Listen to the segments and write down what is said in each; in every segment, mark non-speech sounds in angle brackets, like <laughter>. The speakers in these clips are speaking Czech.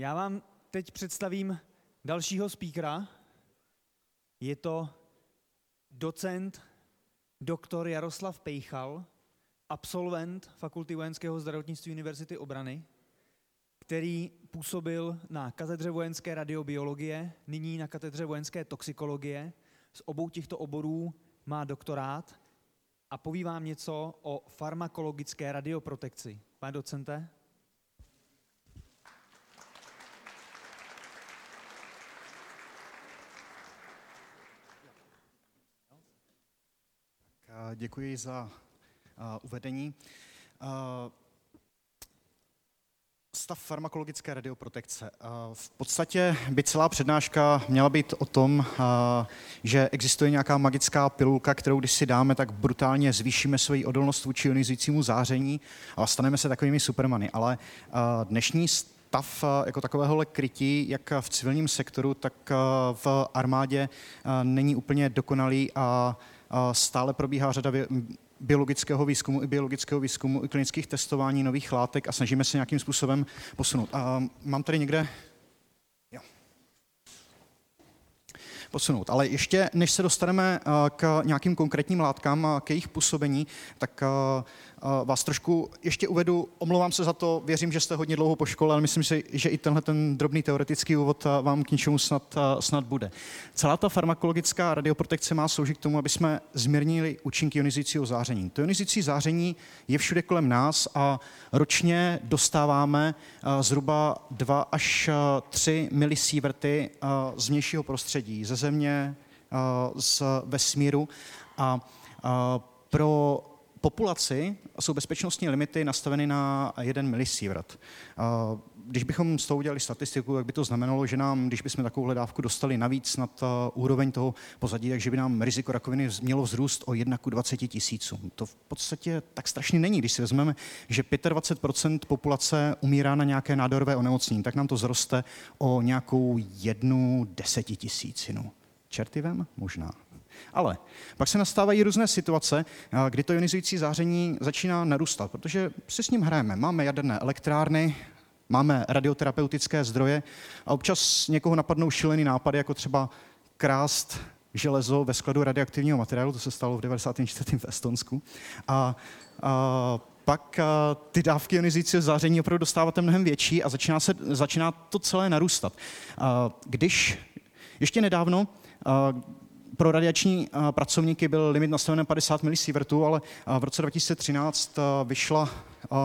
Já vám teď představím dalšího speakera. Je to docent doktor Jaroslav Pejchal, absolvent Fakulty vojenského zdravotnictví Univerzity obrany, který působil na katedře vojenské radiobiologie, nyní na katedře vojenské toxikologie. Z obou těchto oborů má doktorát a poví vám něco o farmakologické radioprotekci. Pane docente? Děkuji za uvedení. Stav farmakologické radioprotekce. V podstatě by celá přednáška měla být o tom, že existuje nějaká magická pilulka, kterou když si dáme, tak brutálně zvýšíme svoji odolnost vůči ionizujícímu záření a staneme se takovými supermany. Ale dnešní stav jako takového krytí, jak v civilním sektoru, tak v armádě není úplně dokonalý a stále probíhá řada biologického výzkumu i biologického výzkumu i klinických testování nových látek a snažíme se nějakým způsobem posunout. A mám tady někde posunout. Ale ještě než se dostaneme k nějakým konkrétním látkám a k jejich působení, tak vás trošku ještě uvedu, omlouvám se za to, věřím, že jste hodně dlouho po škole, ale myslím si, že i tenhle ten drobný teoretický úvod vám k něčemu snad, snad bude. Celá ta farmakologická radioprotekce má sloužit k tomu, aby jsme zmírnili účinky ionizujícího záření. To ionizující záření je všude kolem nás a ročně dostáváme zhruba 2 až 3 milisieverty z vnějšího prostředí, ze země, z vesmíru a pro populaci jsou bezpečnostní limity nastaveny na 1 milisievert. Když bychom z toho udělali statistiku, tak by to znamenalo, že nám, když bychom takovou dávku dostali navíc nad úroveň toho pozadí, takže by nám riziko rakoviny mělo vzrůst o 1 k 20 tisícům. To v podstatě tak strašně není. Když si vezmeme, že 25% populace umírá na nějaké nádorové onemocnění, tak nám to zroste o nějakou jednu desetitisícinu. Čertivem? Možná. Ale pak se nastávají různé situace, kdy to ionizující záření začíná narůstat, protože si s ním hrajeme. Máme jaderné elektrárny, máme radioterapeutické zdroje a občas někoho napadnou šílený nápady, jako třeba krást železo ve skladu radioaktivního materiálu, to se stalo v 94. v Estonsku. A, a pak a, ty dávky ionizujícího záření opravdu dostáváte mnohem větší a začíná, se, začíná to celé narůstat. A, když ještě nedávno, a, pro radiační pracovníky byl limit nastaven 50 milisievertů, ale v roce 2013 vyšla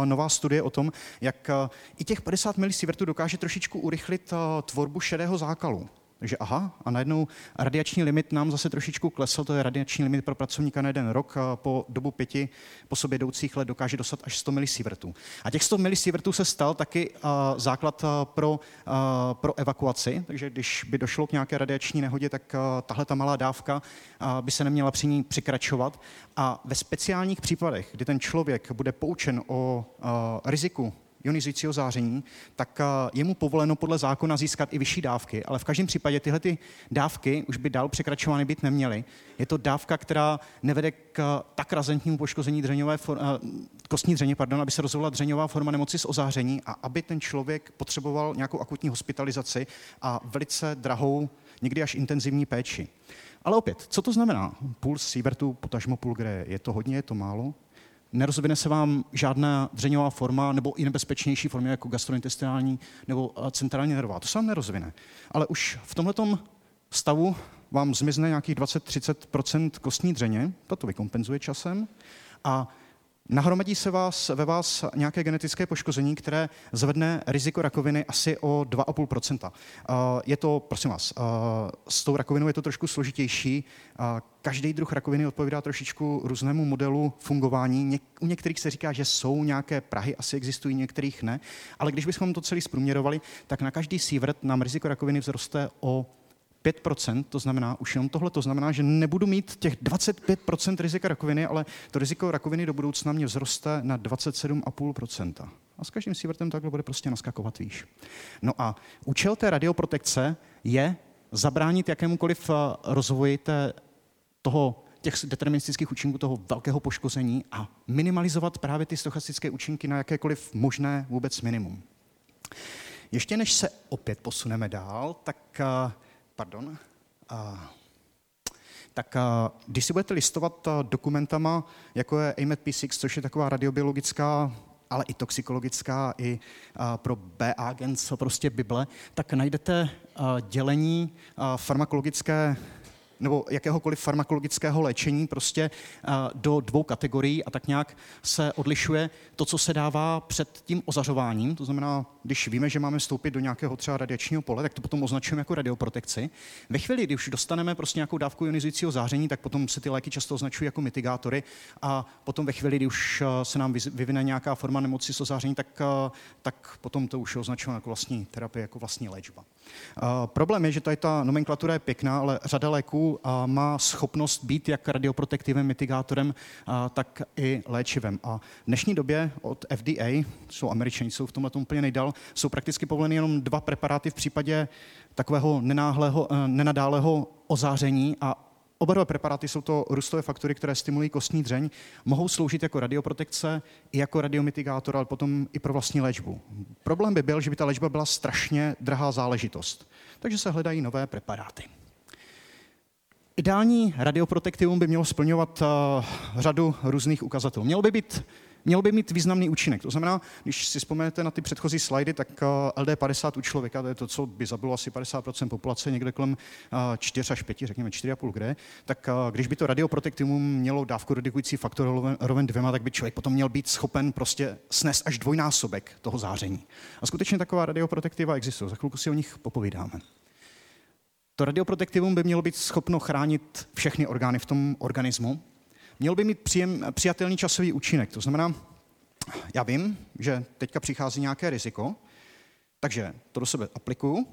nová studie o tom, jak i těch 50 milisievertů dokáže trošičku urychlit tvorbu šedého zákalu. Takže aha, a najednou radiační limit nám zase trošičku klesl, to je radiační limit pro pracovníka na jeden rok, a po dobu pěti po sobě jdoucích let dokáže dostat až 100 milisievertů. A těch 100 milisievertů se stal taky základ pro, pro evakuaci, takže když by došlo k nějaké radiační nehodě, tak tahle ta malá dávka by se neměla při ní přikračovat. A ve speciálních případech, kdy ten člověk bude poučen o riziku ionizujícího záření, tak eh, je mu povoleno podle zákona získat i vyšší dávky, ale v každém případě tyhle ty dávky už by dál překračovány být neměly. Je to dávka, která nevede k tak razentnímu poškození dřeňové for, eh, kostní dřeně, pardon, aby se rozvolila dřeňová forma nemoci z ozáření a aby ten člověk potřeboval nějakou akutní hospitalizaci a velice drahou, někdy až intenzivní péči. Ale opět, co to znamená? Půl sievertu, potažmo půl gre, je to hodně, je to málo? Nerozvine se vám žádná dřeňová forma nebo i nebezpečnější formy jako gastrointestinální nebo eh, centrální nervová. To se vám nerozvine. Ale už v tomto stavu vám zmizne nějakých 20-30% kostní dřeně, to vykompenzuje časem, a Nahromadí se vás, ve vás nějaké genetické poškození, které zvedne riziko rakoviny asi o 2,5% Je to, prosím vás, s tou rakovinou je to trošku složitější. Každý druh rakoviny odpovídá trošičku různému modelu fungování. U některých se říká, že jsou nějaké prahy, asi existují, některých ne. Ale když bychom to celý zprůměrovali, tak na každý sievert nám riziko rakoviny vzroste o 5%, to znamená, už jenom tohle, to znamená, že nebudu mít těch 25% rizika rakoviny, ale to riziko rakoviny do budoucna mě vzroste na 27,5%. A s každým sievertem takhle bude prostě naskakovat výš. No a účel té radioprotekce je zabránit jakémukoliv eh, rozvoji té, toho, těch deterministických účinků toho velkého poškození a minimalizovat právě ty stochastické účinky na jakékoliv možné vůbec minimum. ještě než se opět posuneme dál, tak, uh, pardon, uh, tak když si budete listovat dokumentama, jako je AMET P6, což je taková radiobiologická ale i toxikologická, i pro B agents, prostě Bible, tak najdete dělení farmakologické nebo jakéhokoliv farmakologického léčení prostě eh, do dvou kategorií a tak nějak se odlišuje to, co se dává před tím ozařováním. To znamená, když víme, že máme vstoupit do nějakého třeba radiačního pole, tak to potom označujeme jako radioprotekci. Ve chvíli, kdy už dostaneme prostě nějakou dávku ionizujícího záření, tak potom se ty léky často označují jako mitigátory a potom ve chvíli, kdy už eh, se nám vyvine nějaká forma nemoci z záření, tak, eh, tak potom to už je označováno jako vlastní terapie, jako vlastní léčba. Problém je, že tady ta nomenklatura je pěkná, ale řada léků má schopnost být jak radioprotektivem, mitigátorem, tak i léčivem. A v dnešní době od FDA, jsou američani, jsou v tomhle úplně nejdál, jsou prakticky povoleny jenom dva preparáty v případě takového nenáhlého, eh, nenadálého ozáření a Oba dva preparáty jsou to růstové faktory, které stimulují kostní dřeň, mohou sloužit jako radioprotekce i jako radiomitigátor, ale potom i pro vlastní léčbu. Problém by byl, že by ta léčba byla strašně drahá záležitost, takže se hledají nové preparáty. Ideální radioprotektivum by mělo splňovat uh, řadu různých ukazatelů. Mělo by být měl by mít významný účinek. To znamená, když si vzpomenete na ty předchozí slajdy, tak eh, LD50 u člověka, to je to, co by zabilo asi 50% populace, někde kolem 4 eh, až 5, řekněme 4,5 kde, tak když by to radioprotektivum mělo dávku redikující faktor roven dvěma, tak by člověk potom měl být schopen prostě snést až dvojnásobek toho záření. A skutečně taková radioprotektiva existuje. Za chvilku si o nich popovídáme. To radioprotektivum by mělo být schopno chránit všechny orgány v tom organismu. Měl by mít příjem, přijatelný časový účinek. To znamená, já vím, že teďka přichází nějaké riziko, takže to do sebe aplikuju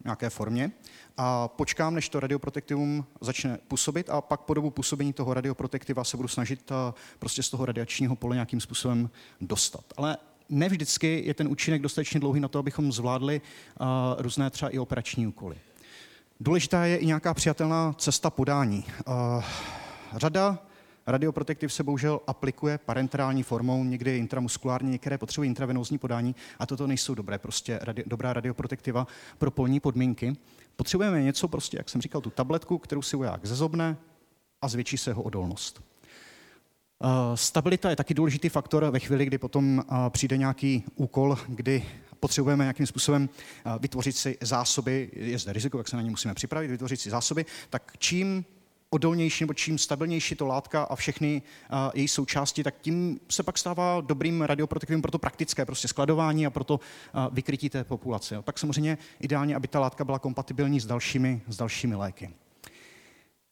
v nějaké formě a počkám, než to radioprotektivum začne působit a pak po dobu působení toho radioprotektiva se budu snažit eh, prostě z toho radiačního pole nějakým způsobem dostat. Ale ne vždycky je ten účinek dostatečně dlouhý na to, abychom zvládli uh, různé třeba i operační úkoly. Důležitá je i nějaká přijatelná cesta podání. Uh, řada radioprotektiv se bohužel aplikuje parenterální formou, někdy intramuskulárně, některé potřebují intravenózní podání a toto nejsou dobré, prostě radi, dobrá radioprotektiva pro polní podmínky. Potřebujeme něco prostě, jak jsem říkal, tu tabletku, kterou si voják zezobne a zvětší se jeho odolnost. Uh, stabilita je taky důležitý faktor ve chvíli, kdy potom uh, přijde nějaký úkol, kdy potřebujeme nějakým způsobem uh, vytvořit si zásoby, je zde riziko, jak se na ně musíme připravit, vytvořit si zásoby, tak čím odolnější nebo čím stabilnější to látka a všechny její součásti, tak tím se pak stává dobrým radioprotektivem pro to praktické prostě skladování a pro to vykrytí té populace. A pak samozřejmě ideálně, aby ta látka byla kompatibilní s dalšími, s dalšími léky.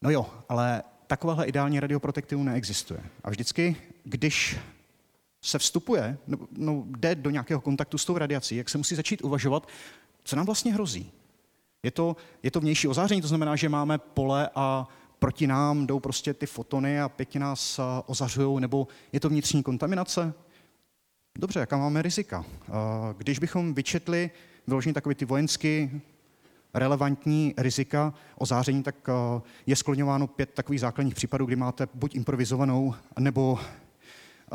No jo, ale takováhle ideální radioprotektivu neexistuje. A vždycky, když se vstupuje, no, no, jde do nějakého kontaktu s tou radiací, jak se musí začít uvažovat, co nám vlastně hrozí. Je to, je to vnější ozáření, to znamená, že máme pole a proti nám jdou prostě ty fotony a pěti nás ozařují, nebo je to vnitřní kontaminace? Dobře, jaká máme rizika? Když bychom vyčetli vyloženě takové ty vojensky relevantní rizika ozáření, tak je skloňováno pět takových základních případů, kdy máte buď improvizovanou nebo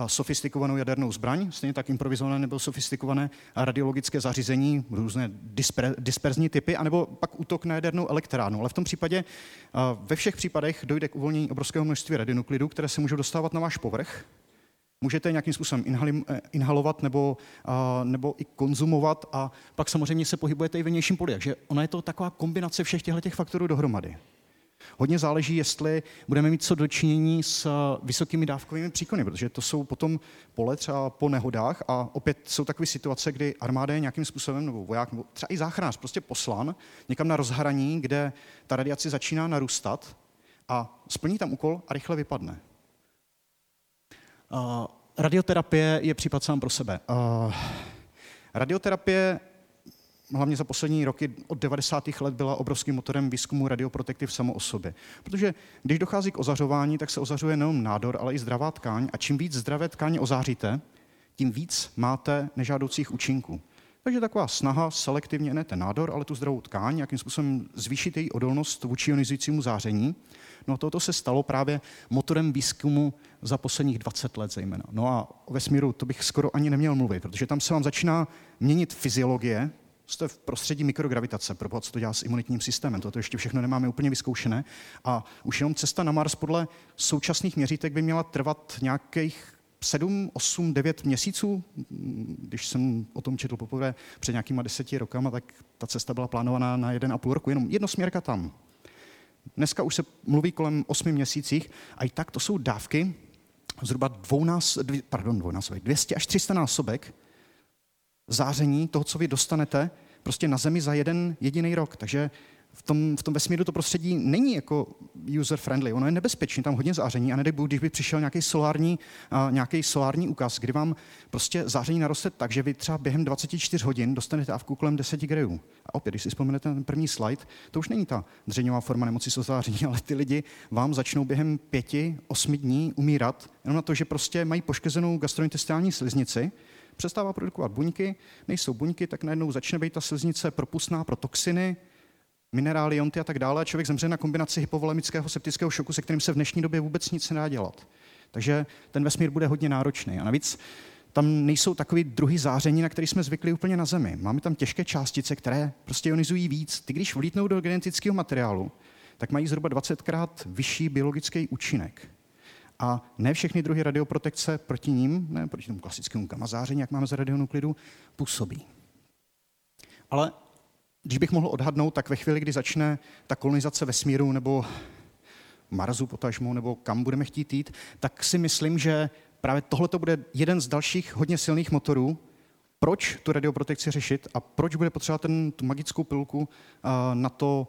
sofistikovanou jadernou zbraň, stejně tak improvizované nebo sofistikované radiologické zařízení, různé disper, disperzní typy, anebo pak útok na jadernou elektrárnu. Ale v tom případě, ve všech případech dojde k uvolnění obrovského množství radionuklidů, které se můžou dostávat na váš povrch. Můžete nějakým způsobem eh, inhalovat nebo, nebo i konzumovat a pak samozřejmě se pohybujete i ve vnějším poli. Takže ona je to taková kombinace všech těchto faktorů dohromady. Hodně záleží, jestli budeme mít co dočinění s eh, vysokými dávkovými příkony, protože to jsou potom pole třeba po nehodách a opět jsou takové situace, kdy armáda je nějakým způsobem, nebo voják, nebo třeba i záchranář, prostě poslan někam na rozhraní, kde ta radiace začíná narůstat a splní tam úkol a rychle vypadne. Radioterapie je případ sám pro sebe. Uh, radioterapie hlavně za poslední roky od 90. let byla obrovským motorem výzkumu radioprotektiv samo o sobě. Protože když dochází k ozařování, tak se ozařuje nejen nádor, ale i zdravá tkáň a čím víc zdravé tkáně ozáříte, tím víc máte nežádoucích účinků. Takže taková snaha selektivně, ne ten nádor, ale tu zdravou tkáň, jakým způsobem zvýšit její odolnost vůči ionizujícímu záření. No a toto se stalo právě motorem výzkumu za posledních 20 let zejména. No a o vesmíru to bych skoro ani neměl mluvit, protože tam se vám začíná měnit fyziologie, jste v prostředí mikrogravitace, pro co to dělá s imunitním systémem. Toto ještě všechno nemáme úplně vyzkoušené. A už jenom cesta na Mars podle současných měřítek by měla trvat nějakých 7, 8, 9 měsíců. Když jsem o tom četl poprvé před nějakýma deseti rokama, tak ta cesta byla plánovaná na jeden a půl roku, jenom jednosměrka tam. Dneska už se mluví kolem 8 měsících a i tak to jsou dávky zhruba dvounás, dvě, pardon, dvounásobek, 200 až 300 násobek záření toho, co vy dostanete prostě na Zemi za jeden jediný rok. Takže v tom, v tom vesmíru to prostředí není jako user-friendly, ono je nebezpečné, tam hodně záření a nedej když by přišel nějaký solární, uh, nějaký solární úkaz, kdy vám prostě záření naroste tak, že vy třeba během 24 hodin dostanete dávku kolem 10 grejů. A opět, když si vzpomenete na ten první slide, to už není ta dřeňová forma nemoci z záření, <laughs> ale ty lidi vám začnou během 5-8 dní umírat, jenom na to, že prostě mají poškozenou gastrointestinální sliznici, přestává produkovat buňky, nejsou buňky, tak najednou začne být ta sliznice propustná pro toxiny, minerály, jonty a tak dále a člověk zemře na kombinaci hypovolemického septického šoku, se kterým se v dnešní době vůbec nic nedá dělat. Takže ten vesmír bude hodně náročný. A navíc tam nejsou takový druhý záření, na který jsme zvykli úplně na Zemi. Máme tam těžké částice, které prostě ionizují víc. Ty, když vlítnou do genetického materiálu, tak mají zhruba 20krát vyšší biologický účinek. A ne všechny druhy radioprotekce proti ním, ne proti tomu klasickému gamma záření, jak máme z radionuklidu, působí. Ale když bych mohl odhadnout, tak ve chvíli, kdy začne ta kolonizace vesmíru nebo Marsu potažmo, nebo kam budeme chtít jít, tak si myslím, že právě tohle to bude jeden z dalších hodně silných motorů, proč tu radioprotekci řešit a proč bude potřeba ten, tu magickou pilku uh, na to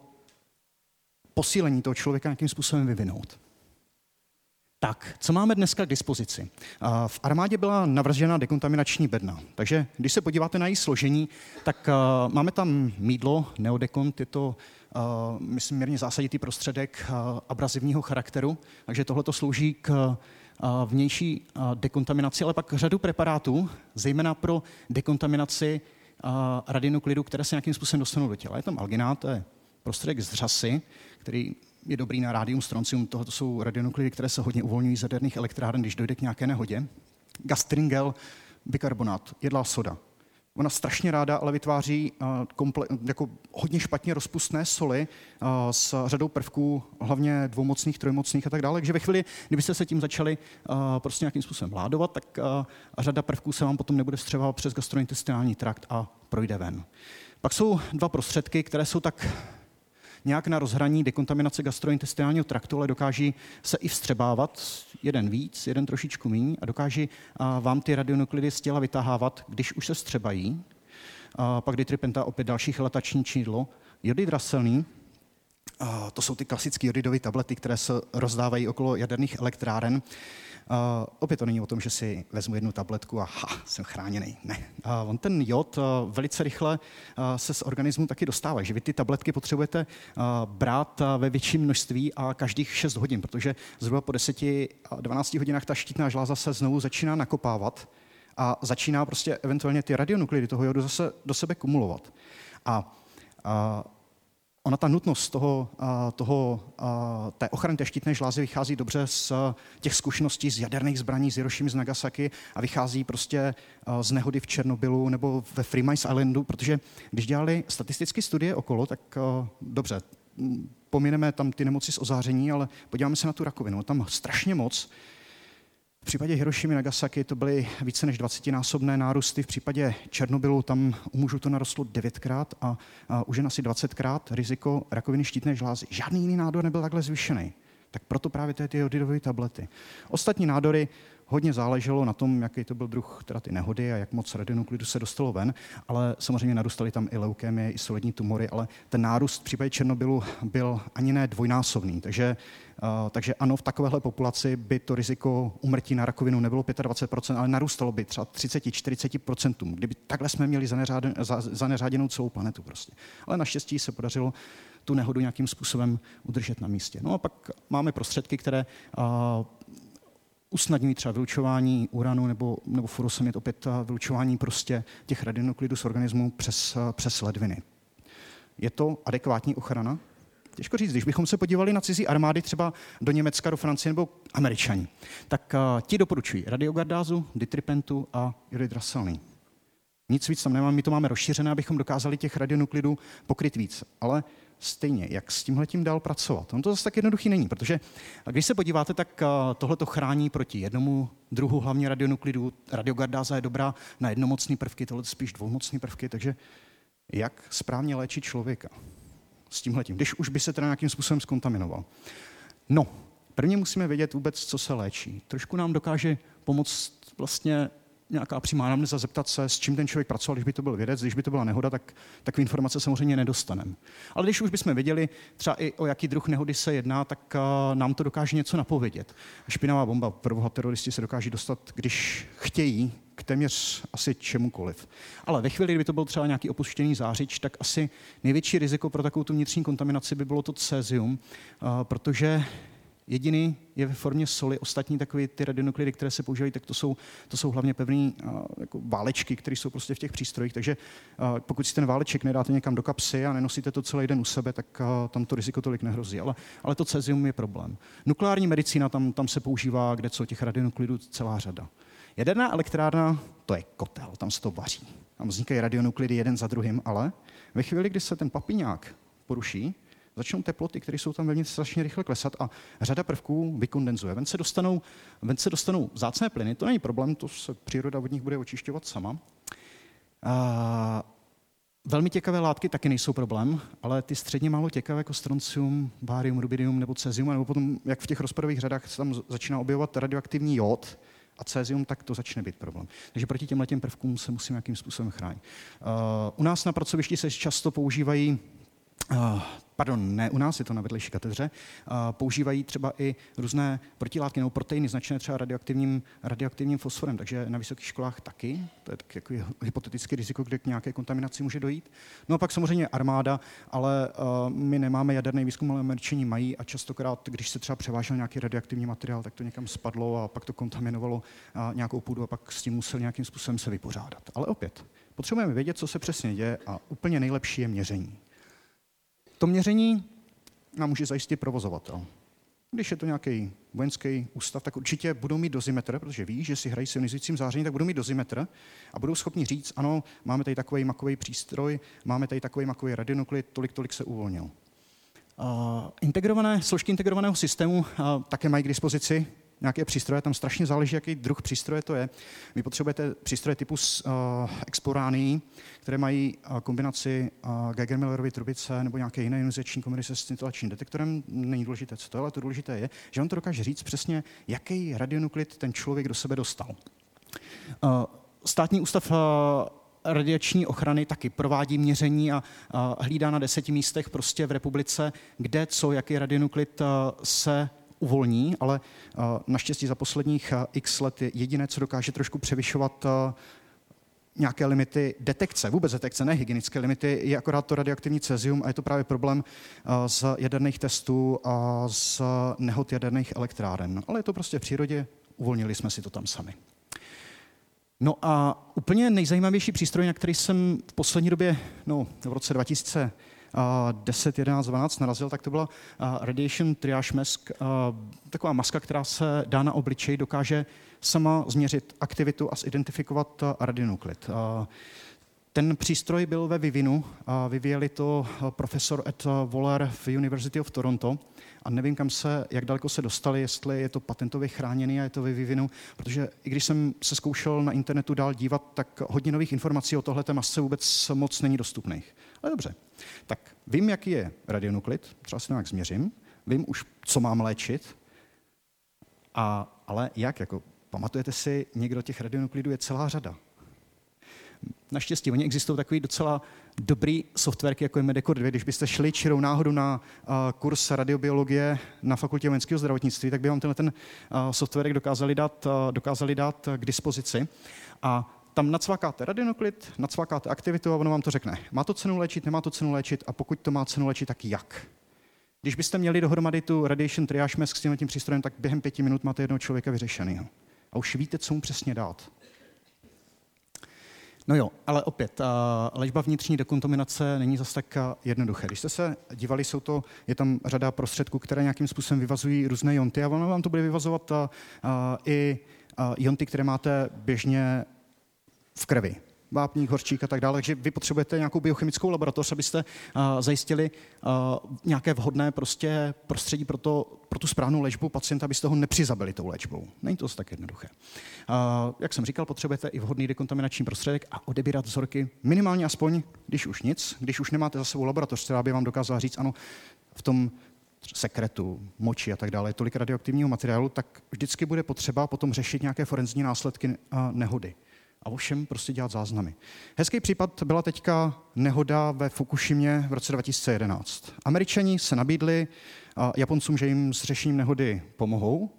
posílení toho člověka nějakým způsobem vyvinout. Tak, co máme dneska k dispozici? V armádě byla navržena dekontaminační bedna, takže když se podíváte na její složení, tak máme tam mídlo, neodekont, je to, myslím, mírně zásaditý prostředek abrazivního charakteru, takže tohle to slouží k vnější dekontaminaci, ale pak řadu preparátů, zejména pro dekontaminaci radinuklidu, které se nějakým způsobem dostanou do těla. Je tam alginát, to je prostředek z řasy, který je dobrý na rádium, stroncium, tohle jsou radionuklidy, které se hodně uvolňují z jaderných elektráren, když dojde k nějaké nehodě. Gastringel, bikarbonát, jedlá soda. Ona strašně ráda ale vytváří uh, komple- jako hodně špatně rozpustné soli uh, s řadou prvků, hlavně dvoumocných, trojmocných a tak dále. Takže ve chvíli, kdybyste se tím začali uh, prostě nějakým způsobem vládovat, tak řada prvků se vám potom nebude vstřebávat přes gastrointestinální trakt a projde ven. Pak jsou dva prostředky, které jsou tak nějak na rozhraní dekontaminace gastrointestinálního traktu, ale dokáží se i vstřebávat, jeden víc, jeden trošičku méně, a dokáží vám ty radionuklidy z těla vytahávat, když už se vstřebají. A pak ditripenta, opět další chelatační čídlo. Jodid raselný, to jsou ty klasické jodidové tablety, které se rozdávají okolo jaderných elektráren. Uh, opět to není o tom, že si vezmu jednu tabletku a ha, jsem chráněný. Ne. Uh, on ten jod uh, velice rychle uh, se z organismu taky dostává, že vy ty tabletky potřebujete uh, brát uh, ve větším množství a každých 6 hodin, protože zhruba po 10-12 hodinách ta štítná žláza se znovu začíná nakopávat a začíná prostě eventuálně ty radionuklidy toho jodu zase do sebe kumulovat. A uh, ona ta nutnost toho, toho, té ochrany té štítné žlázy vychází dobře z těch zkušeností z jaderných zbraní z Hirošimy, z Nagasaki a vychází prostě z nehody v Černobylu nebo ve Freemines Islandu, protože když dělali statistické studie okolo, tak dobře, pomineme tam ty nemoci z ozáření, ale podíváme se na tu rakovinu. Tam strašně moc v případě Hirošimy Nagasaki to byly více než 20-násobné nárůsty, v případě Černobylu tam u mužů to narostlo 9krát a, a u žen asi 20krát riziko rakoviny štítné žlázy. Žádný jiný nádor nebyl takhle zvýšený. Tak proto právě ty jodidové tablety. Ostatní nádory hodně záleželo na tom, jaký to byl druh teda ty nehody a jak moc radionuklidu se dostalo ven, ale samozřejmě narůstaly tam i leukémie, i solidní tumory, ale ten nárůst v případě Černobylu byl ani ne dvojnásobný. Takže, uh, takže ano, v takovéhle populaci by to riziko umrtí na rakovinu nebylo 25%, ale narůstalo by třeba 30-40%, kdyby takhle jsme měli zaneřáděnou celou planetu prostě. Ale naštěstí se podařilo tu nehodu nějakým způsobem udržet na místě. No a pak máme prostředky, které uh, usnadňují třeba vylučování uranu nebo, nebo furosemid, opět vylučování prostě těch radionuklidů z organismu přes, přes ledviny. Je to adekvátní ochrana? Těžko říct, když bychom se podívali na cizí armády třeba do Německa, do Francie nebo Američani, tak uh, ti doporučují radiogardázu, ditripentu a iridraselný. Nic víc tam nemám, my to máme rozšířené, abychom dokázali těch radionuklidů pokryt víc. Ale stejně, jak s tímhle tím dál pracovat? On to zase tak jednoduchý není, protože když se podíváte, tak uh, tohle to chrání proti jednomu druhu, hlavně radionuklidů. Radiogardáza je dobrá na jednomocné prvky, tohle spíš dvoumocné prvky, takže jak správně léčit člověka? s tímhletím, když už by se teda nějakým způsobem skontaminoval. No, prvně musíme vědět vůbec, co se léčí. Trošku nám dokáže pomoct vlastně nějaká přímá anamneza, zeptat se, s čím ten člověk pracoval, když by to byl vědec, když by to byla nehoda, tak takové informace samozřejmě nedostaneme. Ale když už bychom věděli třeba i o jaký druh nehody se jedná, tak uh, nám to dokáže něco napovědět. Špinavá bomba, prvoha teroristi se dokáží dostat, když chtějí, k téměř asi čemukoliv. Ale ve chvíli, kdyby to byl třeba nějaký opuštěný zářič, tak asi největší riziko pro takovou tu vnitřní kontaminaci by bylo to cézium, protože Jediný je ve formě soli, ostatní takové ty radionuklidy, které se používají, tak to jsou, to jsou hlavně pevné jako válečky, které jsou prostě v těch přístrojích. Takže pokud si ten váleček nedáte někam do kapsy a nenosíte to celý den u sebe, tak tam to riziko tolik nehrozí. Ale, ale to cezium je problém. Nukleární medicína, tam, tam se používá kde co, těch radionuklidů celá řada. Jaderná elektrárna, to je kotel, tam se to vaří. Tam vznikají radionuklidy jeden za druhým, ale ve chvíli, kdy se ten papiňák poruší, začnou teploty, které jsou tam vevnitř, strašně rychle klesat a řada prvků vykondenzuje. Ven se dostanou, ven se dostanou vzácné plyny, to není problém, to se příroda od nich bude očišťovat sama. A Velmi těkavé látky taky nejsou problém, ale ty středně málo těkavé, jako stroncium, bárium, rubidium nebo cezium, nebo potom, jak v těch rozpadových řadách se tam začíná objevovat radioaktivní jód, a cézium, tak to začne být problém. Takže proti těmhle těm prvkům se musíme nějakým způsobem chránit. Uh, u nás na pracovišti se často používají pardon, ne u nás, je to na vedlejší katedře, uh, používají třeba i různé protilátky nebo proteiny značené třeba radioaktivním, radioaktivním fosforem, takže na vysokých školách taky, to je tak jako hypotetické riziko, kde k nějaké kontaminaci může dojít. No a pak samozřejmě armáda, ale uh, my nemáme jaderný výzkum, ale američani mají a častokrát, když se třeba převážel nějaký radioaktivní materiál, tak to někam spadlo a pak to kontaminovalo nějakou půdu a pak s tím musel nějakým způsobem se vypořádat. Ale opět, potřebujeme vědět, co se přesně děje a úplně nejlepší je měření. To měření nám může zajistit provozovatel. Když je to nějaký vojenský ústav, tak určitě budou mít dozimetr, protože ví, že si hrají s ionizujícím zářením, tak budou mít dozimetr a budou schopni říct, ano, máme tady takový makový přístroj, máme tady takový makový radionuklid, tolik, tolik se uvolnil. Uh, integrované, složky integrovaného systému uh, také mají k dispozici nějaké přístroje, tam strašně záleží, jaký druh přístroje to je. Vy potřebujete přístroje typu uh, explorány, které mají uh, kombinaci uh, Geiger-Millerovy trubice nebo nějaké jiné ionizační komory se scintilačním detektorem. Není důležité, co to je, ale to důležité je, že on to dokáže říct přesně, jaký radionuklid ten člověk do sebe dostal. Uh, státní ústav uh, radiační ochrany taky provádí měření a, a hlídá na deseti místech prostě v republice, kde co, jaký radionuklid se uvolní, ale eh, naštěstí za posledních eh, x let je jediné, co dokáže trošku převyšovat eh, nějaké limity detekce, vůbec detekce, ne hygienické limity, je akorát to radioaktivní cezium a je to právě problém z jaderných testů a z nehod jaderných elektráren. Ale je to prostě v přírodě, uvolnili jsme si to tam sami. No a úplně nejzajímavější přístroj, na který jsem v poslední době, no v roce 2000, 10, 11, 12 narazil, tak to byla Radiation Triage Mask, taková maska, která se dá na obličej, dokáže sama změřit aktivitu a zidentifikovat radionuklid. Ten přístroj byl ve vyvinu, vyvíjeli to profesor Ed Waller v University of Toronto a nevím, kam se, jak daleko se dostali, jestli je to patentově chráněný a je to ve vyvinu, protože i když jsem se zkoušel na internetu dál dívat, tak hodně nových informací o tohle masce vůbec moc není dostupných. Ale dobře, tak vím, jaký je radionuklid, třeba si to nějak změřím, vím už, co mám léčit, a, ale jak, jako, pamatujete si, někdo těch radionuklidů je celá řada. Naštěstí, oni existují takový docela dobrý softwarky, jako je Medicor 2. Když byste šli čirou náhodou na uh, kurz radiobiologie na fakultě vojenského zdravotnictví, tak by vám tenhle ten uh, softwarek dokázali dát, uh, dokázali dát k dispozici. A tam nacvakáte radionuklid, nacvakáte aktivitu a ono vám to řekne. Má to cenu léčit, nemá to cenu léčit a pokud to má cenu léčit, tak jak? Když byste měli dohromady tu radiation triage mask s tím přístrojem, tak během pěti minut máte jednoho člověka vyřešeného. A už víte, co mu přesně dát. No jo, ale opět, léčba vnitřní dekontaminace není zase tak jednoduché. Když jste se dívali, jsou to, je tam řada prostředků, které nějakým způsobem vyvazují různé jonty a ono vám to bude vyvazovat i jonty, které máte běžně v krvi vápník, horčík a tak dále. Takže vy potřebujete nějakou biochemickou laboratoř, abyste uh, zajistili uh, nějaké vhodné prostě prostředí pro, to, pro tu správnou léčbu pacienta, abyste ho nepřizabili tou léčbou. Není to tak jednoduché. Uh, jak jsem říkal, potřebujete i vhodný dekontaminační prostředek a odebírat vzorky minimálně aspoň, když už nic, když už nemáte za sebou laboratoř, která by vám dokázala říct, ano, v tom sekretu, moči a tak dále, tolik radioaktivního materiálu, tak vždycky bude potřeba potom řešit nějaké forenzní následky nehody a ovšem prostě dělat záznamy. Hezký případ byla teďka nehoda ve Fukushimě v roce 2011. Američani se nabídli Japoncům, že jim s řešením nehody pomohou.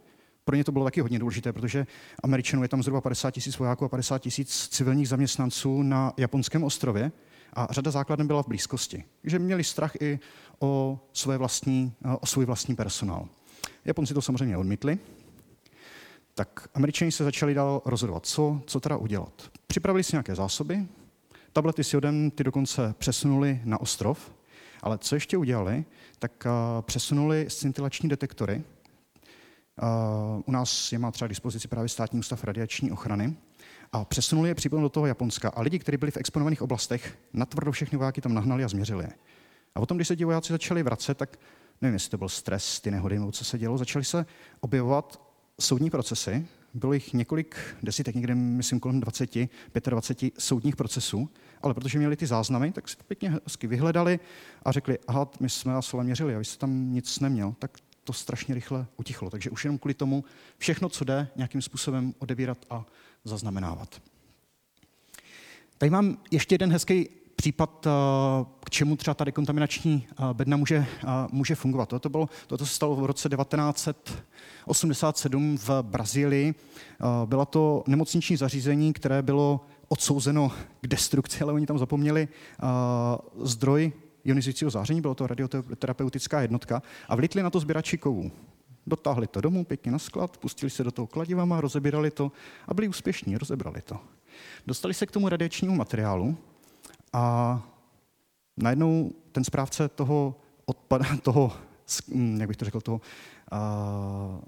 Pro ně to bylo taky hodně důležité, protože Američanů je tam zhruba 50 tisíc vojáků a 50 tisíc civilních zaměstnanců na japonském ostrově a řada základen byla v blízkosti. Takže měli strach i o, své vlastní, o svůj vlastní personál. Japonci to samozřejmě odmítli, tak američani se začali dál rozhodovat, co, co teda udělat. Připravili si nějaké zásoby, tablety s jodem ty dokonce přesunuli na ostrov, ale co ještě udělali, tak uh, přesunuli scintilační detektory. Uh, u nás je má třeba dispozici právě státní ústav radiační ochrany a přesunuli je přímo do toho Japonska. A lidi, kteří byli v exponovaných oblastech, natvrdo všechny vojáky tam nahnali a změřili je. A potom, když se ti vojáci začali vracet, tak nevím, jestli to byl stres, ty nehody, nebo co se dělo, začali se objevovat soudní procesy, bylo jich několik desítek, někde myslím kolem 20, 25 soudních procesů, ale protože měli ty záznamy, tak si to pěkně hezky vyhledali a řekli, aha, my jsme vás ale měřili a vy jste tam nic neměl, tak to strašně rychle utichlo. Takže už jenom kvůli tomu všechno, co jde, nějakým způsobem odebírat a zaznamenávat. Tady mám ještě jeden hezký případ, eh, k čemu třeba ta dekontaminační eh, bedna může, eh, může fungovat. Toto, bylo, toto se stalo v roce 1987 v Brazílii. Bylo to nemocniční zařízení, které bylo odsouzeno k destrukci, ale oni tam zapomněli zdroj ionizujícího záření, bylo to radioterapeutická jednotka, a vlítli na to sběrači kovů. Dotáhli to domů pěkně na sklad, pustili se do toho kladivama, rozebírali to a byli úspěšní, rozebrali to. Dostali se k tomu radiačnímu materiálu a najednou ten správce toho odpada, <laughs> toho, hm, jak bych to řekl, toho, uh,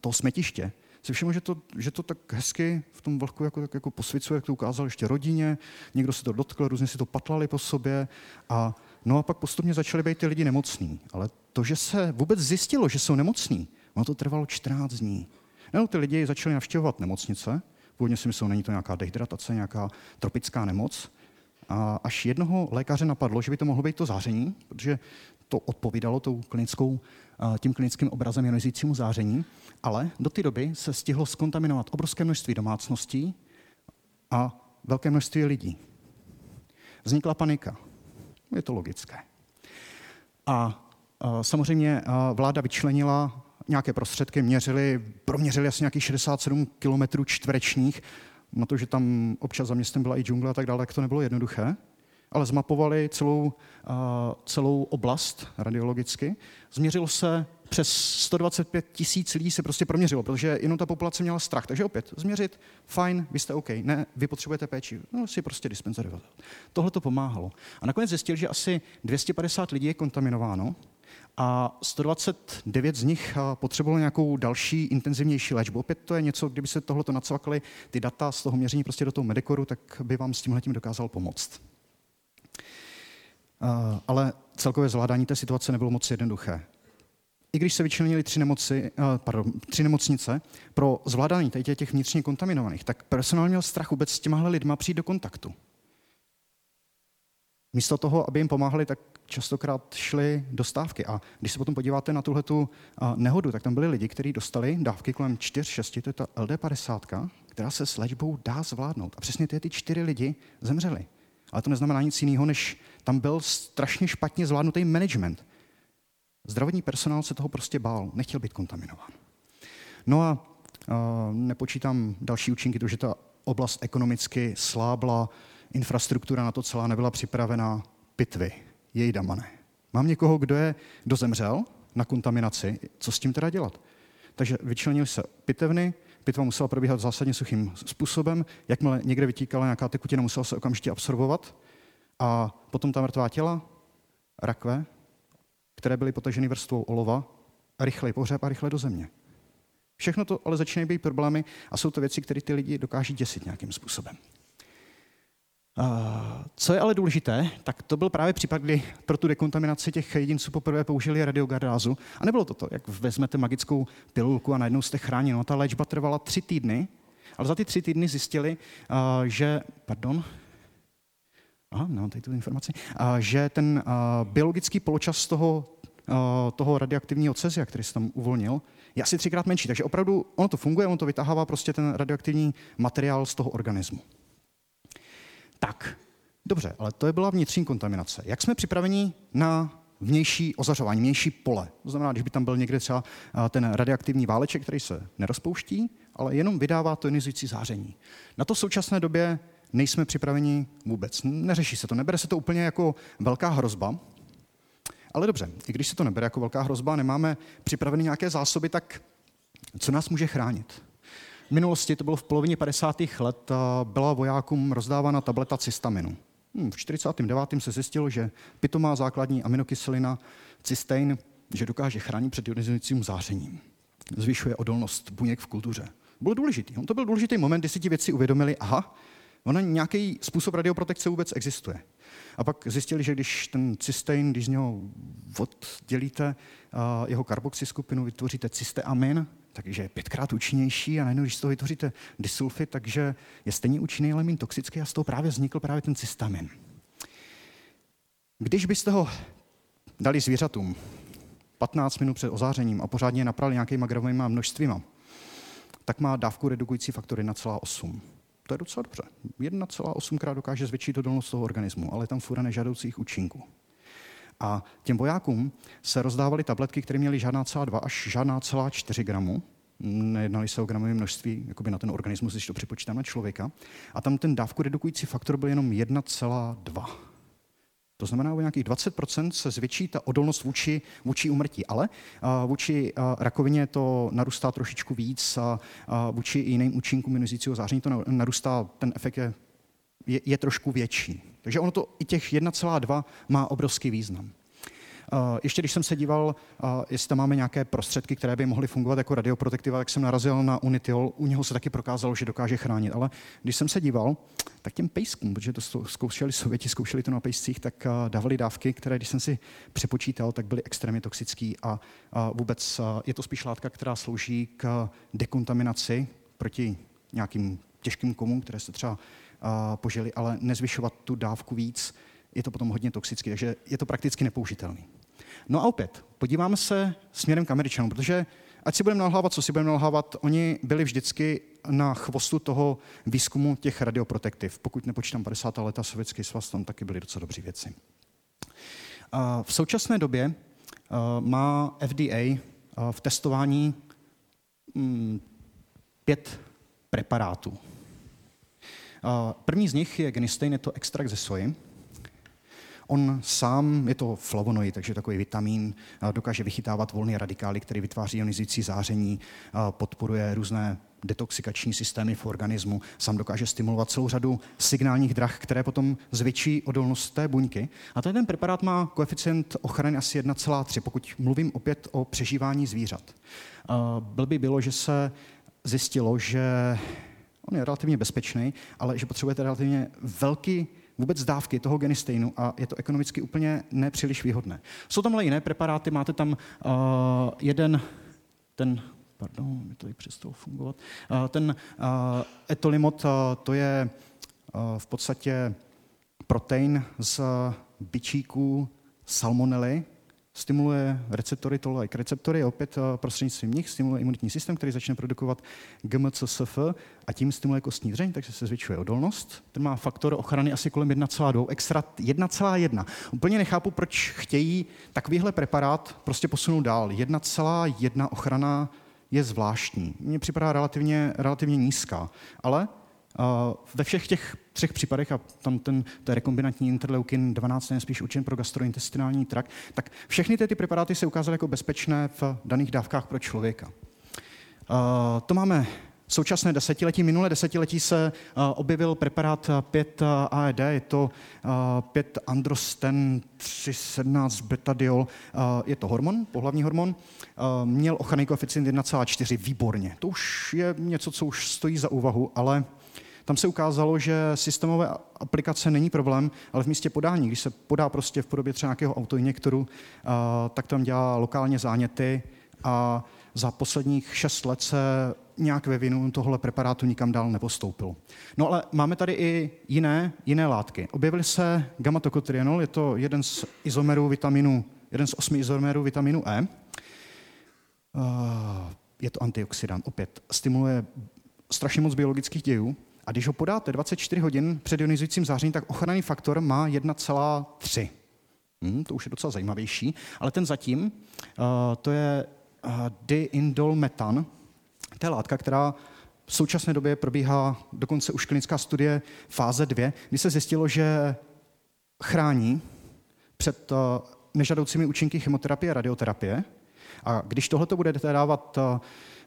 toho smetiště, si všiml, že to, že to tak hezky v tom vlhku jako, tak jako posvicuje, jak to ukázal ještě rodině, někdo se to dotkl, různě si to patlali po sobě a no a pak postupně začaly být ty lidi nemocní. Ale to, že se vůbec zjistilo, že jsou nemocní, ono to trvalo 14 dní. No, ty lidi začali navštěvovat nemocnice, původně si myslel, není to nějaká dehydratace, nějaká tropická nemoc, až jednoho lékaře napadlo, že by to mohlo být to záření, protože to odpovídalo tou klinickou, tím klinickým obrazem ionizujícímu záření, ale do té doby se stihlo skontaminovat obrovské množství domácností a velké množství lidí. Vznikla panika. Je to logické. A samozřejmě vláda vyčlenila nějaké prostředky, měřili, proměřili asi nějakých 67 km čtverečních na to, že tam občas za městem byla i džungle a tak dále, tak to nebylo jednoduché, ale zmapovali celou, celou oblast radiologicky. Změřilo se přes 125 tisíc lidí se prostě proměřilo, protože jenom ta populace měla strach. Takže opět, změřit, fajn, vy jste OK, ne, vy potřebujete péči, no si prostě dispenzerovat. Tohle to pomáhalo. A nakonec zjistil, že asi 250 lidí je kontaminováno a 129 z nich eh, potřebovalo nějakou další intenzivnější léčbu. Opět to je něco, kdyby se tohleto nacvakly ty data z toho měření prostě do toho medikoru, tak by vám s tímhle tím dokázal pomoct. Eh, ale celkové zvládání té situace nebylo moc jednoduché. I když se vyčlenili tři, nemoci, eh, pardon, tři nemocnice pro zvládání těch vnitřně kontaminovaných, tak personál měl strach vůbec s těmahle lidma přijít do kontaktu. Místo toho, aby jim pomáhali, tak častokrát šly do stávky. A když se potom podíváte na tuhle nehodu, tak tam byli lidi, kteří dostali dávky kolem 4-6, to je ta LD50, která se s léčbou dá zvládnout. A přesně ty, ty čtyři lidi zemřeli. Ale to neznamená nic jiného, než tam byl strašně špatně zvládnutý management. Zdravotní personál se toho prostě bál, nechtěl být kontaminován. No a uh, nepočítám další účinky, to, že ta oblast ekonomicky slábla, infrastruktura na to celá nebyla připravená, pitvy, jej damane. Mám někoho, kdo je dozemřel na kontaminaci, co s tím teda dělat? Takže vyčlenili se pitevny, pitva musela probíhat zásadně suchým způsobem, jakmile někde vytíkala nějaká tekutina, musela se okamžitě absorbovat a potom ta mrtvá těla, rakve, které byly potaženy vrstvou olova, rychle pohřeb a rychle do země. Všechno to ale začínají být problémy a jsou to věci, které ty lidi dokáží děsit nějakým způsobem. Co je ale důležité, tak to byl právě případ, kdy pro tu dekontaminaci těch jedinců poprvé použili radiogardázu. A nebylo to to, jak vezmete magickou pilulku a najednou jste chráněni. No, ta léčba trvala tři týdny, ale za ty tři týdny zjistili, že, pardon, aha, no, tady tu informaci, že ten biologický poločas toho, toho radioaktivního cezia, který se tam uvolnil, je asi třikrát menší. Takže opravdu ono to funguje, ono to vytahává prostě ten radioaktivní materiál z toho organismu. Tak, dobře, ale to je byla vnitřní kontaminace. Jak jsme připraveni na vnější ozařování, vnější pole. To znamená, když by tam byl někde třeba ten radioaktivní váleček, který se nerozpouští, ale jenom vydává to ionizující záření. Na to v současné době nejsme připraveni vůbec. Neřeší se to, nebere se to úplně jako velká hrozba. Ale dobře, i když se to nebere jako velká hrozba, nemáme připraveny nějaké zásoby, tak co nás může chránit? V minulosti, to bylo v polovině 50. let, byla vojákům rozdávána tableta cystaminu. Hm, v 49. se zjistilo, že pitomá základní aminokyselina cystein, že dokáže chránit před ionizujícím zářením. Zvyšuje odolnost buněk v kultuře. Byl důležitý. On to byl důležitý moment, kdy si ti věci uvědomili, aha, ona nějaký způsob radioprotekce vůbec existuje. A pak zjistili, že když ten cystein, když z něho oddělíte jeho karboxy skupinu, vytvoříte cysteamin, takže je pětkrát účinnější a najednou, když z toho vytvoříte disulfid, takže je stejně účinný, ale méně toxický a z toho právě vznikl právě ten cystamin. Když byste ho dali zvířatům 15 minut před ozářením a pořádně naprali nějakýma gravovými množstvíma, tak má dávku redukující faktor 1,8. To je docela dobře. 1,8 krát dokáže zvětšit odolnost toho organismu, ale tam fura nežádoucích účinků. A těm vojákům se rozdávaly tabletky, které měly žádná celá 2 až žádná celá 4 gramu. Nejednali se o gramové množství jakoby na ten organismus, když to připočítám na člověka. A tam ten dávku redukující faktor byl jenom 1,2. To znamená, o nějakých 20% se zvětší ta odolnost vůči, vůči umrtí, ale uh, vůči uh, rakovině to narůstá trošičku víc a uh, vůči jiným účinkům ionizujícího záření to narůstá, ten efekt je, je, je trošku větší. Takže ono to i těch 1,2 má obrovský význam. Ještě když jsem se díval, jestli tam máme nějaké prostředky, které by mohly fungovat jako radioprotektiva, tak jsem narazil na Unitiol. U něho se taky prokázalo, že dokáže chránit. Ale když jsem se díval, tak těm pejskům, protože to zkoušeli Sověti, zkoušeli to na pejscích, tak dávali dávky, které, když jsem si přepočítal, tak byly extrémně toxické a vůbec je to spíš látka, která slouží k dekontaminaci proti nějakým těžkým komům, které se třeba požili, ale nezvyšovat tu dávku víc, je to potom hodně toxické, takže je to prakticky nepoužitelný. No a opět, podíváme se směrem k Američanům, protože ať si budeme nalhávat, co si budeme nalhávat, oni byli vždycky na chvostu toho výzkumu těch radioprotektiv. Pokud nepočítám 50. leta sovětský svaz, tam taky byly docela dobré věci. V současné době má FDA v testování mm, pět preparátů. První z nich je genistein, je to extrakt ze soji. On sám, je to flavonoid, takže takový vitamin, dokáže vychytávat volné radikály, který vytváří ionizující záření, podporuje různé detoxikační systémy v organismu, sám dokáže stimulovat celou řadu signálních drah, které potom zvětší odolnost té buňky. A ten preparát má koeficient ochrany asi 1,3, pokud mluvím opět o přežívání zvířat. Byl by bylo, že se zjistilo, že on je relativně bezpečný, ale že potřebujete relativně velký vůbec dávky toho genisteinu a je to ekonomicky úplně nepříliš výhodné. Jsou tam ale jiné preparáty, máte tam uh, jeden, ten, pardon, mi to tady přestalo fungovat, uh, ten uh, etolimot, uh, to je uh, v podstatě protein z bičíků salmonely, stimuluje receptory, toll-like receptory, opět eh, prostřednictvím nich stimuluje imunitní systém, který začne produkovat GMCSF a tím stimuluje kostní dřeň, takže se zvětšuje odolnost. Ten má faktor ochrany asi kolem 1,2, extra 1,1. Úplně nechápu, proč chtějí takovýhle preparát prostě posunout dál. 1,1 ochrana je zvláštní. Mně připadá relativně, relativně nízká, ale ve všech těch třech případech, a tam ten, je rekombinantní interleukin 12, ten je spíš učen pro gastrointestinální trakt, tak všechny ty, ty preparáty se ukázaly jako bezpečné v daných dávkách pro člověka. To máme současné desetiletí. Minulé desetiletí se objevil preparát 5 AED, je to 5 androsten 317 betadiol. Je to hormon, pohlavní hormon. Měl ochranný koeficient 1,4, výborně. To už je něco, co už stojí za úvahu, ale tam se ukázalo, že systémové aplikace není problém, ale v místě podání, když se podá prostě v podobě třeba nějakého autoinjektoru, tak tam dělá lokálně záněty a za posledních šest let se nějak ve vinu tohle preparátu nikam dál nepostoupil. No ale máme tady i jiné, jiné látky. Objevily se gamma-tokotrienol, je to jeden z izomerů vitaminu, jeden z osmi izomerů vitaminu E. Je to antioxidant, opět stimuluje strašně moc biologických dějů. A když ho podáte 24 hodin před ionizujícím zářením, tak ochranný faktor má 1,3. Hmm, to už je docela zajímavější. Ale ten zatím, uh, to je uh, diindolmetan, to je látka, která v současné době probíhá dokonce už klinická studie fáze 2, kdy se zjistilo, že chrání před uh, nežadoucími účinky chemoterapie a radioterapie. A když tohle budete dávat uh,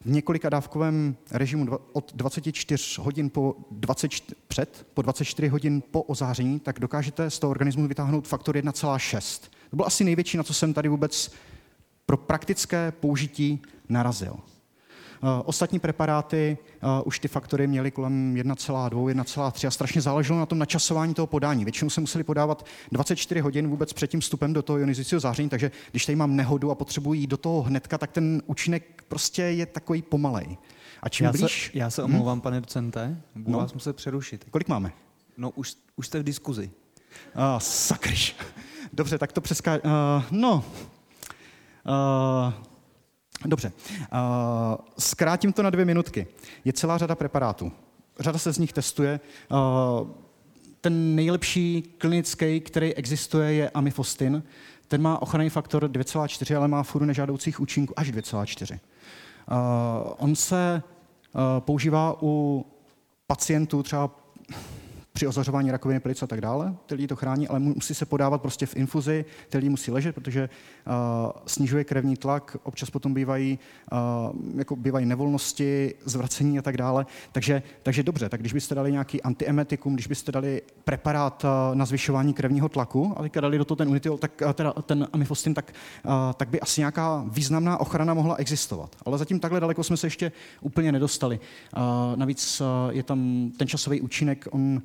v několika dávkovém režimu od 24 hodin po 24, před, po 24 hodin po ozáření, tak dokážete z toho organismu vytáhnout faktor 1,6. To bylo asi největší, na co jsem tady vůbec pro praktické použití narazil. Eh, ostatní preparáty eh, už ty faktory měly kolem 1,2, 1,3 a strašně záleželo na tom načasování toho podání. Většinou se museli podávat 24 hodin vůbec před tím vstupem do toho ionizujícího záření, takže když tady mám nehodu a potřebuji jít do toho hnedka, tak ten účinek prostě je takový pomalej. A čím já blíž... Se, já se mhm. omlouvám, hmm? pane docente, budu no. vás muset přerušit. Kolik máme? No, už, už jste v diskuzi. Uh, sakryš. <laughs> Dobře, tak to přeská... Uh, no, uh, Dobře, uh, zkrátím to na dvě minutky. Je celá řada preparátů. Řada se z nich testuje. Uh, ten nejlepší klinický, který existuje, je amifostin. Ten má ochranný faktor 2,4, ale má furu nežádoucích účinků až 2,4. Uh, on se používá u pacientů třeba při ozařování rakoviny plic a tak dále. Ty lidi to chrání, ale musí se podávat prostě v infuzi, ty lidi musí ležet, protože uh, snižuje krevní tlak, občas potom bývají, uh, jako bývají nevolnosti, zvracení a tak dále. Takže, takže dobře, tak když byste dali nějaký antiemetikum, když byste dali preparát uh, na zvyšování krevního tlaku a teďka dali do toho ten unitiol, tak, uh, teda ten amifostin, tak, uh, tak by asi nějaká významná ochrana mohla existovat. Ale zatím takhle daleko jsme se ještě úplně nedostali. Uh, navíc uh, je tam ten časový účinek, on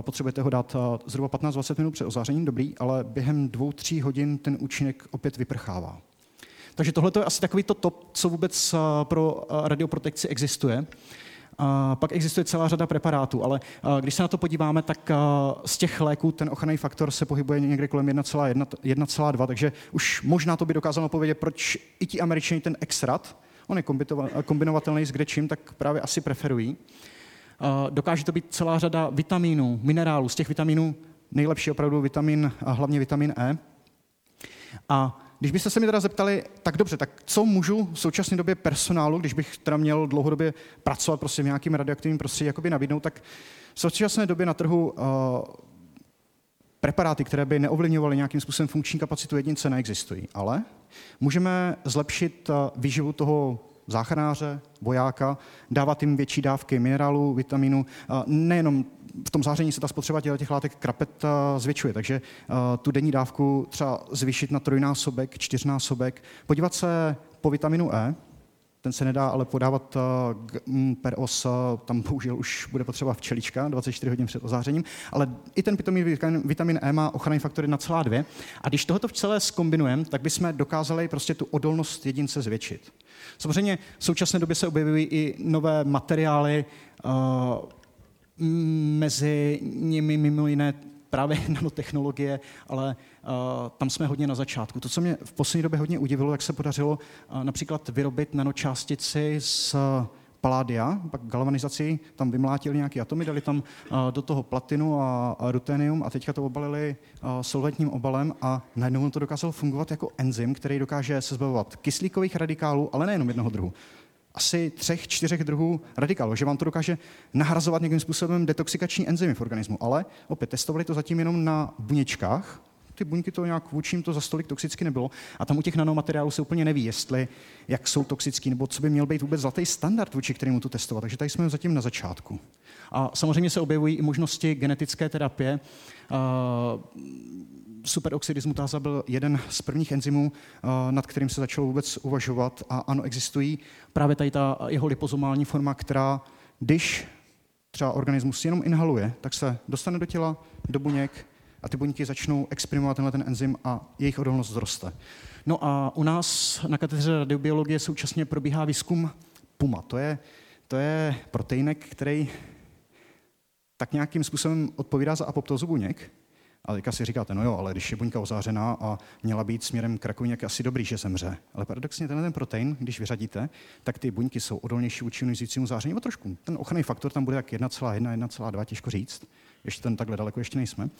potřebujete ho dát zhruba 15-20 minut před ozářením, dobrý, ale během dvou, tří hodin ten účinek opět vyprchává. Takže tohle je asi takový to top, co vůbec pro radioprotekci existuje. A pak existuje celá řada preparátů, ale když se na to podíváme, tak z těch léků ten ochranný faktor se pohybuje někde kolem 1,2, takže už možná to by dokázalo povědět, proč i ti američani ten extrat, on je kombinovatelný s kdečím, tak právě asi preferují. Dokáže to být celá řada vitaminů, minerálů. Z těch vitaminů nejlepší opravdu vitamin, a hlavně vitamin E. A když byste se mi teda zeptali, tak dobře, tak co můžu v současné době personálu, když bych teda měl dlouhodobě pracovat prostě v nějakým radioaktivním prostředí, jakoby nabídnout, tak v současné době na trhu uh, preparáty, které by neovlivňovaly nějakým způsobem funkční kapacitu jedince, neexistují. Ale můžeme zlepšit uh, výživu toho záchranáře, vojáka, dávat jim větší dávky minerálu, vitaminu. Nejenom v tom záření se ta spotřeba těch látek krapet zvětšuje, takže tu denní dávku třeba zvýšit na trojnásobek, čtyřnásobek, podívat se po vitaminu E, ten se nedá ale podávat mm, per os, tam bohužel už bude potřeba včelička 24 hodin před ozářením, ale i ten pitomý vitamin E má ochranný faktor 1,2 a když tohoto v celé skombinujeme, tak bychom dokázali prostě tu odolnost jedince zvětšit. Samozřejmě v současné době se objevují i nové materiály, uh, mezi nimi mimo jiné právě <laughs> nanotechnologie, ale uh, tam jsme hodně na začátku. To, co mě v poslední době hodně udivilo, jak se podařilo uh, například vyrobit nanočástici z paládia, pak galvanizaci, tam vymlátili nějaké atomy, dali tam do toho platinu a, rutenium a teďka to obalili solventním obalem a najednou to dokázalo fungovat jako enzym, který dokáže se zbavovat kyslíkových radikálů, ale nejenom jednoho druhu. Asi třech, čtyřech druhů radikálů, že vám to dokáže nahrazovat nějakým způsobem detoxikační enzymy v organismu. Ale opět testovali to zatím jenom na buněčkách, ty buňky to nějak vůči to za stolik toxicky nebylo. A tam u těch nanomateriálů se úplně neví, jestli jak jsou toxický, nebo co by měl být vůbec zlatý standard, vůči kterému to testovat. Takže tady jsme zatím na začátku. A samozřejmě se objevují i možnosti genetické terapie. Superoxidismutáza byl jeden z prvních enzymů, nad kterým se začalo vůbec uvažovat. A ano, existují právě tady ta jeho lipozomální forma, která, když třeba organismus jenom inhaluje, tak se dostane do těla, do buněk a ty buňky začnou exprimovat tenhle ten enzym a jejich odolnost zroste. No a u nás na katedře radiobiologie současně probíhá výzkum PUMA. To je, to je proteinek, který tak nějakým způsobem odpovídá za apoptózu buněk. A teďka si říkáte, no jo, ale když je buňka ozářená a měla být směrem k rakovině, je asi dobrý, že zemře. Ale paradoxně tenhle ten protein, když vyřadíte, tak ty buňky jsou odolnější vůči ionizujícímu záření o trošku. Ten ochranný faktor tam bude tak 1,1, 1,2, těžko říct. Ještě ten takhle daleko ještě nejsme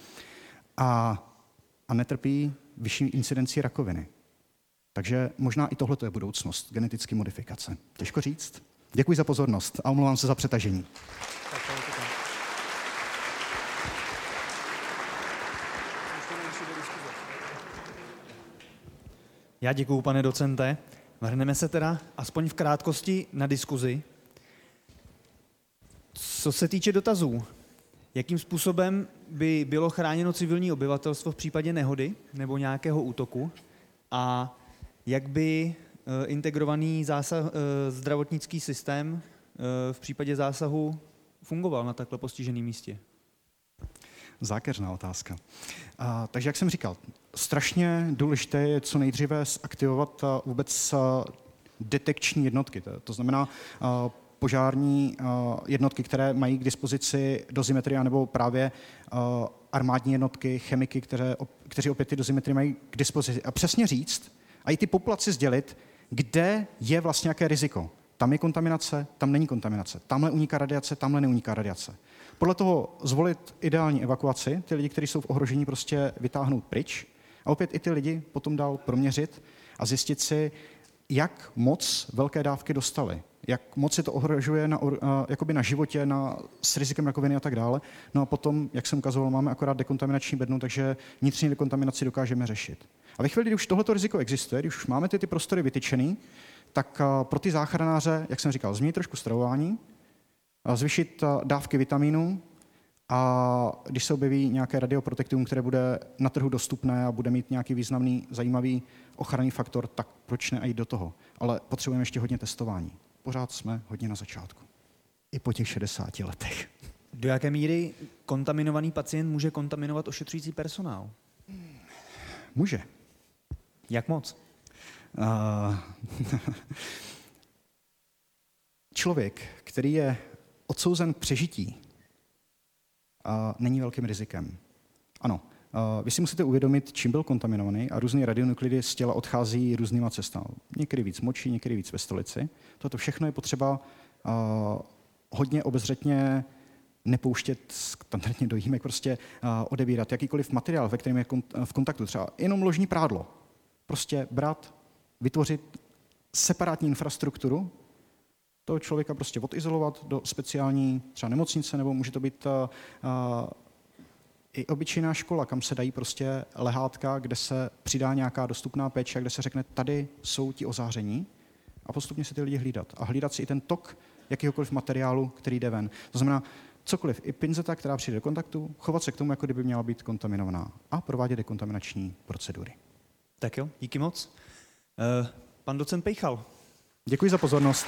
a, a netrpí vyšší incidenci rakoviny. Takže možná i tohle je budoucnost, genetické modifikace. Těžko říct. Děkuji za pozornost a omlouvám se za přetažení. Já děkuji, pane docente. Vrhneme se teda aspoň v krátkosti na diskuzi. Co se týče dotazů, jakým způsobem by bylo chráněno civilní obyvatelstvo v případě nehody nebo nějakého útoku a jak by eh, integrovaný zásah, eh, zdravotnický systém eh, v případě zásahu fungoval na takhle postiženém místě? Zákeřná otázka. A, takže jak jsem říkal, strašně důležité je co nejdříve zaktivovat vůbec detekční jednotky. To, znamená požární jednotky, které mají k dispozici dozimetry, nebo právě armádní jednotky, chemiky, které, kteří opět ty dozimetry mají k dispozici. A přesně říct a i ty populaci sdělit, kde je vlastně nějaké riziko. Tam je kontaminace, tam není kontaminace. Tamhle uniká radiace, tamhle neuniká radiace. Podle toho zvolit ideální evakuaci, ty lidi, kteří jsou v ohrožení, prostě vytáhnout pryč a opět i ty lidi potom dál proměřit a zjistit si, jak moc velké dávky dostali jak moc se to ohrožuje na, jakoby na životě, na, s rizikem rakoviny a tak dále. No a potom, jak jsem ukazoval, máme akorát dekontaminační bednu, takže vnitřní dekontaminaci dokážeme řešit. A ve chvíli, kdy už tohleto riziko existuje, když už máme ty, ty prostory vytyčený, tak pro ty záchranáře, jak jsem říkal, změnit trošku stravování, zvyšit dávky vitamínů a když se objeví nějaké radioprotektivum, které bude na trhu dostupné a bude mít nějaký významný, zajímavý ochranný faktor, tak proč ne jít do toho? Ale potřebujeme ještě hodně testování pořád jsme hodně na začátku. I po těch 60 letech. Do jaké míry kontaminovaný pacient může kontaminovat ošetřující personál? Může. Jak moc? Uh, <laughs> člověk, který je odsouzen k přežití, není velkým rizikem. Ano, vy si musíte uvědomit, čím byl kontaminovaný a různé radionuklidy z těla odchází různýma cestami. Někdy víc močí, někdy víc ve stolici. Toto všechno je potřeba hodně obezřetně nepouštět standardně do jímek, prostě odebírat jakýkoliv materiál, ve kterém je v kontaktu, třeba jenom ložní prádlo. Prostě brát, vytvořit separátní infrastrukturu, toho člověka prostě odizolovat do speciální třeba nemocnice, nebo může to být uh, i obyčejná škola, kam se dají prostě lehátka, kde se přidá nějaká dostupná péče, kde se řekne, tady jsou ti ozáření, a postupně se ty lidi hlídat. A hlídat si i ten tok jakýhokoliv materiálu, který jde ven. To znamená, cokoliv, i pinzeta, která přijde do kontaktu, chovat se k tomu, jako kdyby měla být kontaminovaná a provádět dekontaminační procedury. Tak jo, díky moc. Uh, pan docent Pejchal. Děkuji za pozornost.